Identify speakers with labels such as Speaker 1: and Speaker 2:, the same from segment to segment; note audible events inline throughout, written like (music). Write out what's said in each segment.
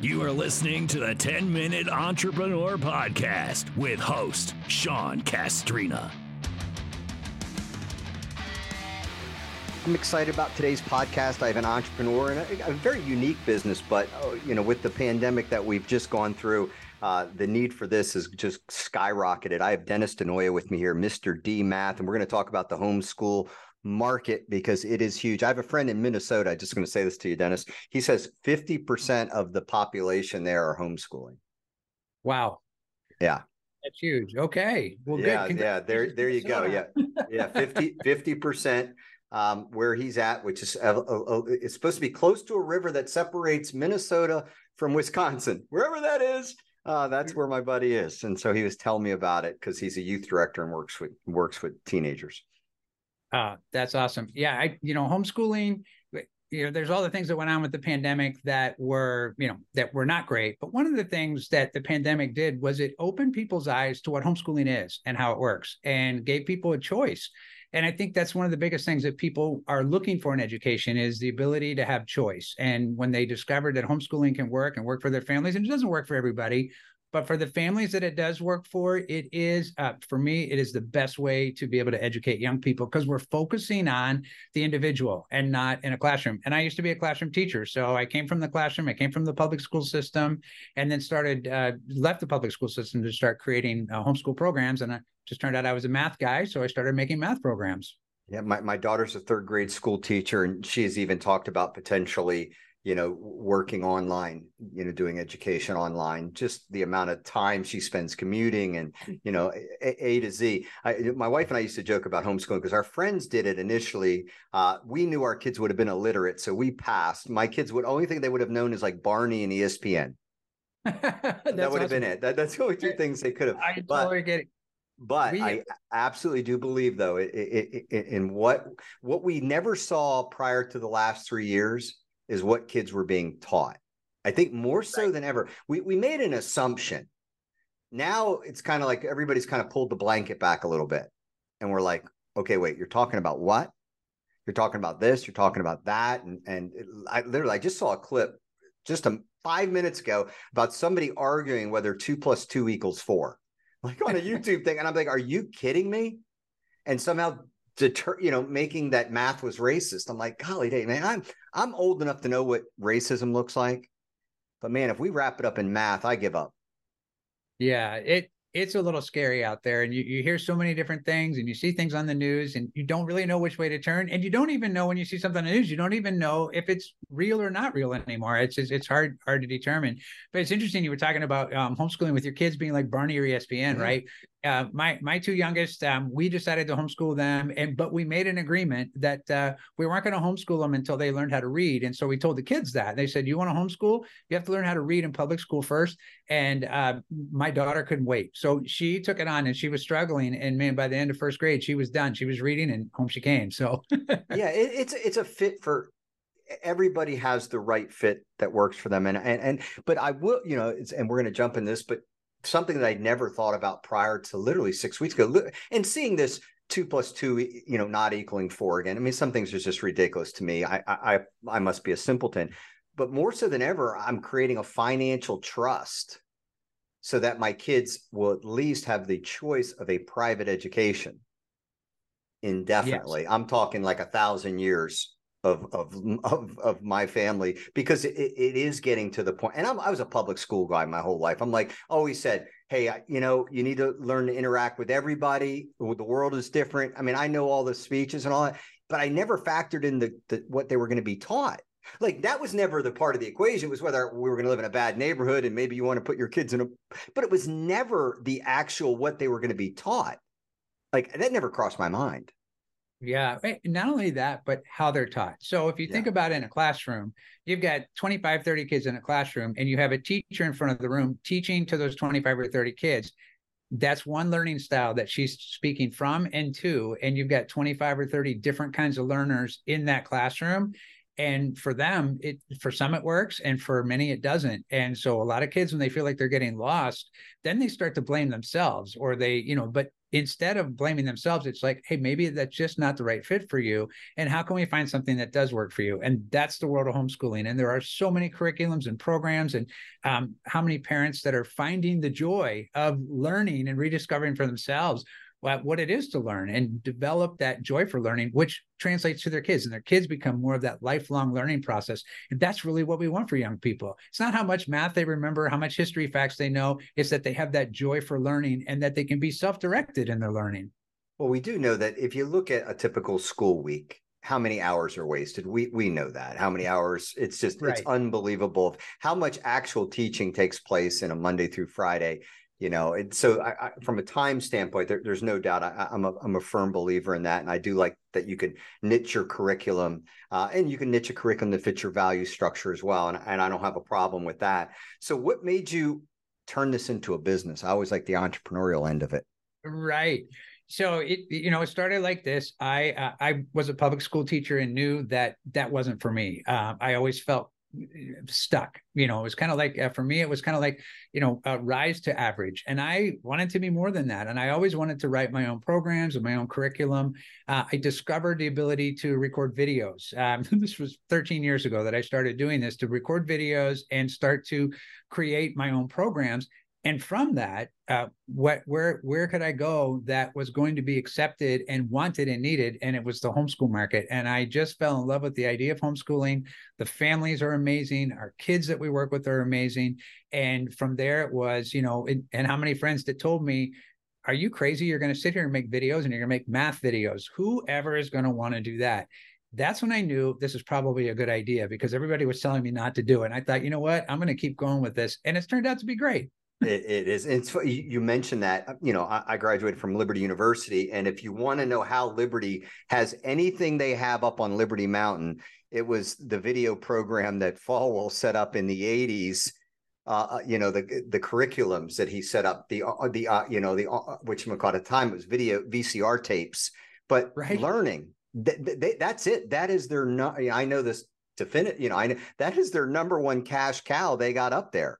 Speaker 1: You are listening to the 10 Minute Entrepreneur Podcast with host Sean Castrina.
Speaker 2: I'm excited about today's podcast. I have an entrepreneur and a, a very unique business, but uh, you know, with the pandemic that we've just gone through, uh, the need for this has just skyrocketed. I have Dennis DiNoia with me here, Mr. D Math, and we're going to talk about the homeschool market because it is huge. I have a friend in Minnesota. I'm just going to say this to you, Dennis. He says 50% of the population there are homeschooling.
Speaker 3: Wow.
Speaker 2: Yeah.
Speaker 3: That's huge. Okay. Well,
Speaker 2: yeah,
Speaker 3: good.
Speaker 2: Yeah. There, there you go. Yeah. Yeah. (laughs) 50, percent um, where he's at, which is uh, uh, it's supposed to be close to a river that separates Minnesota from Wisconsin, wherever that is. Uh, that's where my buddy is, and so he was telling me about it because he's a youth director and works with works with teenagers.
Speaker 3: Uh, that's awesome. Yeah, I you know homeschooling. You know, there's all the things that went on with the pandemic that were you know that were not great. But one of the things that the pandemic did was it opened people's eyes to what homeschooling is and how it works, and gave people a choice. And I think that's one of the biggest things that people are looking for in education is the ability to have choice. And when they discovered that homeschooling can work and work for their families, and it doesn't work for everybody, but for the families that it does work for it is uh, for me it is the best way to be able to educate young people because we're focusing on the individual and not in a classroom. And i used to be a classroom teacher so i came from the classroom i came from the public school system and then started uh, left the public school system to start creating uh, homeschool programs and i just turned out i was a math guy so i started making math programs.
Speaker 2: Yeah my, my daughter's a third grade school teacher and she has even talked about potentially you know, working online, you know, doing education online, just the amount of time she spends commuting and, you know, A, a to Z. I, my wife and I used to joke about homeschooling because our friends did it initially. Uh, we knew our kids would have been illiterate, so we passed. My kids would only thing they would have known is like Barney and ESPN. (laughs) that would awesome. have been it. That, that's the only two things they could have.
Speaker 3: I but, totally get it.
Speaker 2: But we, I absolutely do believe, though, it, it, it, in what what we never saw prior to the last three years is what kids were being taught. I think more so right. than ever. We we made an assumption. Now it's kind of like everybody's kind of pulled the blanket back a little bit. And we're like, okay, wait, you're talking about what? You're talking about this, you're talking about that. And and it, I literally I just saw a clip just a, five minutes ago about somebody arguing whether two plus two equals four, like on a (laughs) YouTube thing. And I'm like, are you kidding me? And somehow deter, you know, making that math was racist. I'm like, golly day, man, I'm I'm old enough to know what racism looks like. But man, if we wrap it up in math, I give up.
Speaker 3: Yeah, it it's a little scary out there and you, you hear so many different things and you see things on the news and you don't really know which way to turn and you don't even know when you see something on the news you don't even know if it's real or not real anymore it's it's, it's hard hard to determine but it's interesting you were talking about um, homeschooling with your kids being like barney or espn yeah. right uh, my my two youngest, um, we decided to homeschool them, and but we made an agreement that uh, we weren't going to homeschool them until they learned how to read. And so we told the kids that they said, "You want to homeschool? You have to learn how to read in public school first. And uh, my daughter couldn't wait, so she took it on, and she was struggling. And man, by the end of first grade, she was done. She was reading, and home she came. So (laughs)
Speaker 2: yeah, it, it's it's a fit for everybody has the right fit that works for them and and and but i will you know and we're going to jump in this but something that I'd never thought about prior to literally six weeks ago. And seeing this two plus two, you know, not equaling four again. I mean, some things are just ridiculous to me. I I I must be a simpleton, but more so than ever, I'm creating a financial trust so that my kids will at least have the choice of a private education indefinitely. Yes. I'm talking like a thousand years of of of, of my family because it, it is getting to the point and I'm, i was a public school guy my whole life. I'm like always said hey you know you need to learn to interact with everybody. The world is different. I mean i know all the speeches and all that but i never factored in the, the what they were going to be taught. Like that was never the part of the equation it was whether we were going to live in a bad neighborhood and maybe you want to put your kids in a but it was never the actual what they were going to be taught. Like that never crossed my mind
Speaker 3: yeah. Eh, not only that, but how they're taught. So if you yeah. think about it in a classroom, you've got 25, 30 kids in a classroom, and you have a teacher in front of the room teaching to those 25 or 30 kids. That's one learning style that she's speaking from and to. And you've got 25 or 30 different kinds of learners in that classroom. And for them, it for some it works, and for many it doesn't. And so a lot of kids, when they feel like they're getting lost, then they start to blame themselves, or they, you know, but instead of blaming themselves, it's like, hey, maybe that's just not the right fit for you. And how can we find something that does work for you? And that's the world of homeschooling. And there are so many curriculums and programs, and um, how many parents that are finding the joy of learning and rediscovering for themselves what it is to learn and develop that joy for learning, which translates to their kids, and their kids become more of that lifelong learning process. And that's really what we want for young people. It's not how much math they remember, how much history facts they know, it's that they have that joy for learning and that they can be self directed in their learning.
Speaker 2: Well, we do know that if you look at a typical school week, how many hours are wasted we we know that how many hours it's just right. it's unbelievable how much actual teaching takes place in a monday through friday you know and so I, I, from a time standpoint there, there's no doubt I, am a, I'm a firm believer in that and i do like that you could niche your curriculum uh, and you can niche a curriculum that fits your value structure as well and, and i don't have a problem with that. So what made you turn this into a business? I always like the entrepreneurial end of it.
Speaker 3: Right. So it you know it started like this. I uh, i was a public school teacher and knew that that wasn't for me. Uh, i always felt stuck you know it was kind of like uh, for me it was kind of like you know uh, rise to average. And i wanted to be more than that. And i always wanted to write my own programs and my own curriculum. Uh, i discovered the ability to record videos. Um, (laughs) this was 13 years ago that i started doing this to record videos and start to create my own programs and from that uh, what where where could i go that was going to be accepted and wanted and needed? And it was the homeschool market. And i just fell in love with the idea of homeschooling. The families are amazing. Our kids that we work with are amazing. And from there it was you know and how many friends that told me are you crazy? You're going to sit here and make videos and you're going to make math videos. Whoever is going to want to do that? That's when I knew this is probably a good idea because everybody was telling me not to do it. And I thought, you know what? I'm going to keep going with this. And it's turned out to be great
Speaker 2: it, it is. It's you mentioned that uh, you know I, I graduated from Liberty University, and if you want to know how Liberty has anything they have up on Liberty Mountain, it was the video program that Falwell set up in the '80s. Uh, uh, you know the the curriculums that he set up the uh, the uh, you know the which at the time was video VCR tapes, but right. learning th- th- that's it. That is their no, I know this to finish. You know I know that is their number one cash cow they got up there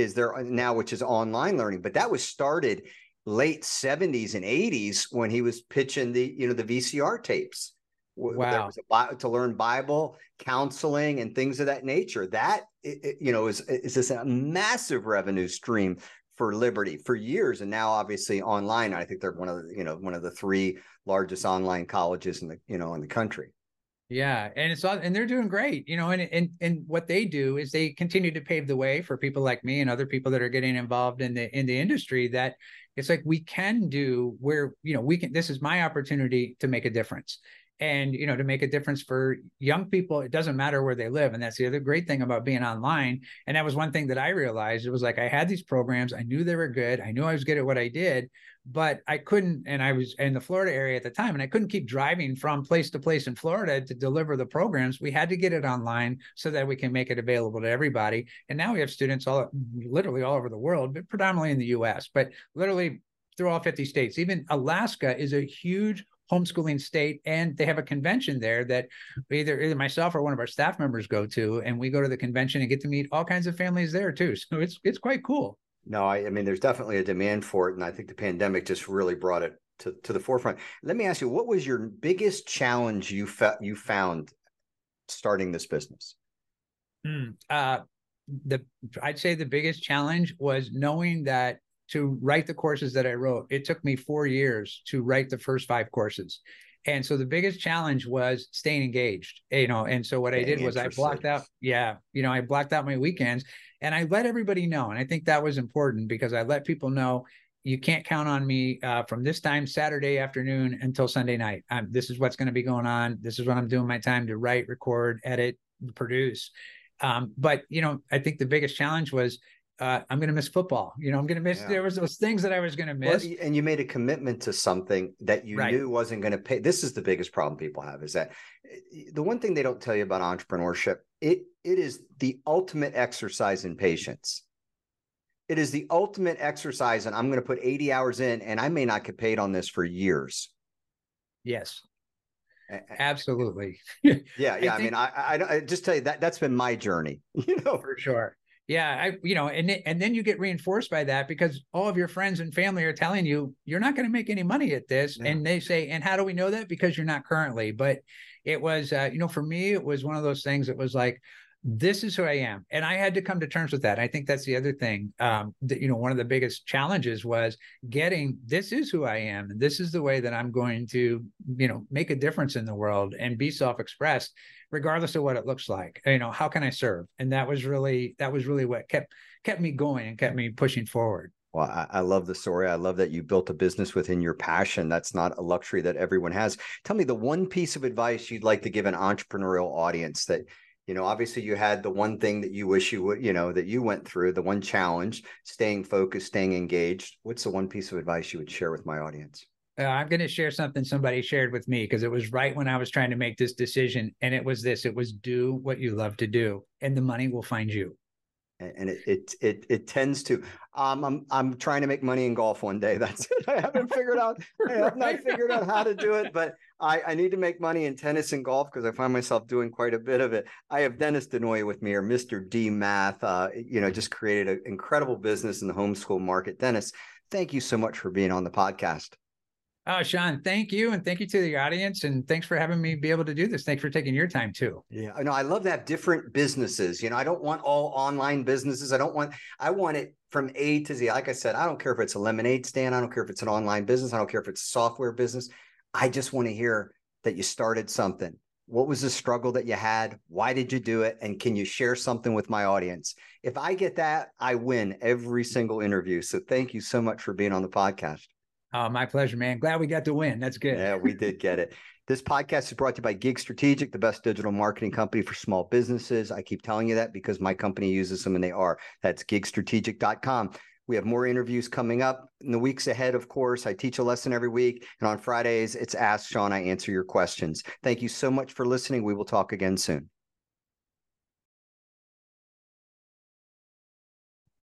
Speaker 2: is there uh, now, which is online learning, but that was started late 70s and 80s when he was pitching the, you know, the VCR tapes.
Speaker 3: Wow.
Speaker 2: A, to learn Bible, counseling, and things of that nature. That, you know, is, is this a massive revenue stream for Liberty for years, and now obviously online. I think they're one of the, you know, one of the three largest online colleges in the, you know, in the country.
Speaker 3: Yeah, and it's and they're doing great, you know. And and and what they do is they continue to pave the way for people like me and other people that are getting involved in the in the industry. That it's like we can do where you know we can. This is my opportunity to make a difference, and you know to make a difference for young people. It doesn't matter where they live, and that's the other great thing about being online. And that was one thing that I realized. It was like I had these programs. I knew they were good. I knew I was good at what I did, but I couldn't, and I was in the Florida area at the time, and I couldn't keep driving from place to place in Florida to deliver the programs. We had to get it online so that we can make it available to everybody. And now we have students all literally all over the world, but predominantly in the US, but literally through all 50 states. Even Alaska is a huge homeschooling state and they have a convention there that either either myself or one of our staff members go to and we go to the convention and get to meet all kinds of families there too so it's it's quite cool
Speaker 2: no, I, I mean, there's definitely a demand for it, and I think the pandemic just really brought it to, to the forefront. Let me ask you, what was your biggest challenge you felt you found starting this business?
Speaker 3: Mm, uh, the I'd say the biggest challenge was knowing that to write the courses that I wrote, it took me four years to write the first five courses. And so the biggest challenge was staying engaged, you know. And so what I did was I blocked out, yeah, you know, I blocked out my weekends and I let everybody know. And I think that was important because I let people know you can't count on me uh, from this time Saturday afternoon until Sunday night. Um, this is what's going to be going on. This is what I'm doing my time to write, record, edit, produce. Um, but you know, I think the biggest challenge was uh, I'm going to miss football. You know, I'm going to miss. Yeah. There was those things that I was going to miss.
Speaker 2: Well, and you made a commitment to something that you right. knew wasn't going to pay. This is the biggest problem people have: is that eh, the one thing they don't tell you about entrepreneurship. It it is the ultimate exercise in patience. It is the ultimate exercise, and I'm going to put 80 hours in, and I may not get paid on this for years.
Speaker 3: Yes, absolutely.
Speaker 2: yeah, (laughs) yeah. I, think, I mean, I, I, I just tell you that that's been my journey. (laughs) You know,
Speaker 3: for sure. Yeah, I you know, and and then you get reinforced by that because all of your friends and family are telling you you're not going to make any money at this, yeah. and they say, and how do we know that? Because you're not currently. But it was, uh, you know, for me, it was one of those things. It was like, this is who I am, and I had to come to terms with that. I think that's the other thing. Um, that you know, one of the biggest challenges was getting this is who I am, and this is the way that I'm going to, you know, make a difference in the world and be self-expressed regardless of what it looks like you know how can i serve and that was really that was really what kept kept me going and kept me pushing forward
Speaker 2: well, I, I, love the story. I love that you built a business within your passion. That's not a luxury that everyone has. Tell me the one piece of advice you'd like to give an entrepreneurial audience that, you know, obviously you had the one thing that you wish you would, you know, that you went through, the one challenge, staying focused, staying engaged. What's the one piece of advice you would share with my audience?
Speaker 3: uh, I'm going to share something somebody shared with me because it was right when I was trying to make this decision. And it was this it was do what you love to do, and the money will find you.
Speaker 2: And it it it, it tends to. Um, I'm I'm trying to make money in golf one day. (laughs) That's it. I haven't figured out. (laughs) I have not figured out how to do it, but I, I need to make money in tennis and golf because I find myself doing quite a bit of it. I have Dennis DiNoia with me, or Mr. D Math. Uh, you know, just created an incredible business in the homeschool market. Dennis, thank you so much for being on the podcast.
Speaker 3: Oh, Sean, thank you. And thank you to the audience. And thanks for having me be able to do this. Thanks for taking your time too.
Speaker 2: Yeah. I know. I love that different businesses. You know, I don't want all online businesses. I don't want, I want it from A to Z. Like I said, I don't care if it's a lemonade stand. I don't care if it's an online business. I don't care if it's a software business. I just want to hear that you started something. What was the struggle that you had? Why did you do it? And can you share something with my audience? If I get that, I win every single interview. So thank you so much for being on the podcast.
Speaker 3: Oh, my pleasure, man. Glad we got to win. That's good.
Speaker 2: Yeah, we did get it. This podcast is brought to you by Gig Strategic, the best digital marketing company for small businesses. I keep telling you that because my company uses them and they are. That's gigstrategic.com. We have more interviews coming up in the weeks ahead, of course. I teach a lesson every week. And on Fridays, it's Ask Sean. I answer your questions. Thank you so much for listening. We will talk again soon.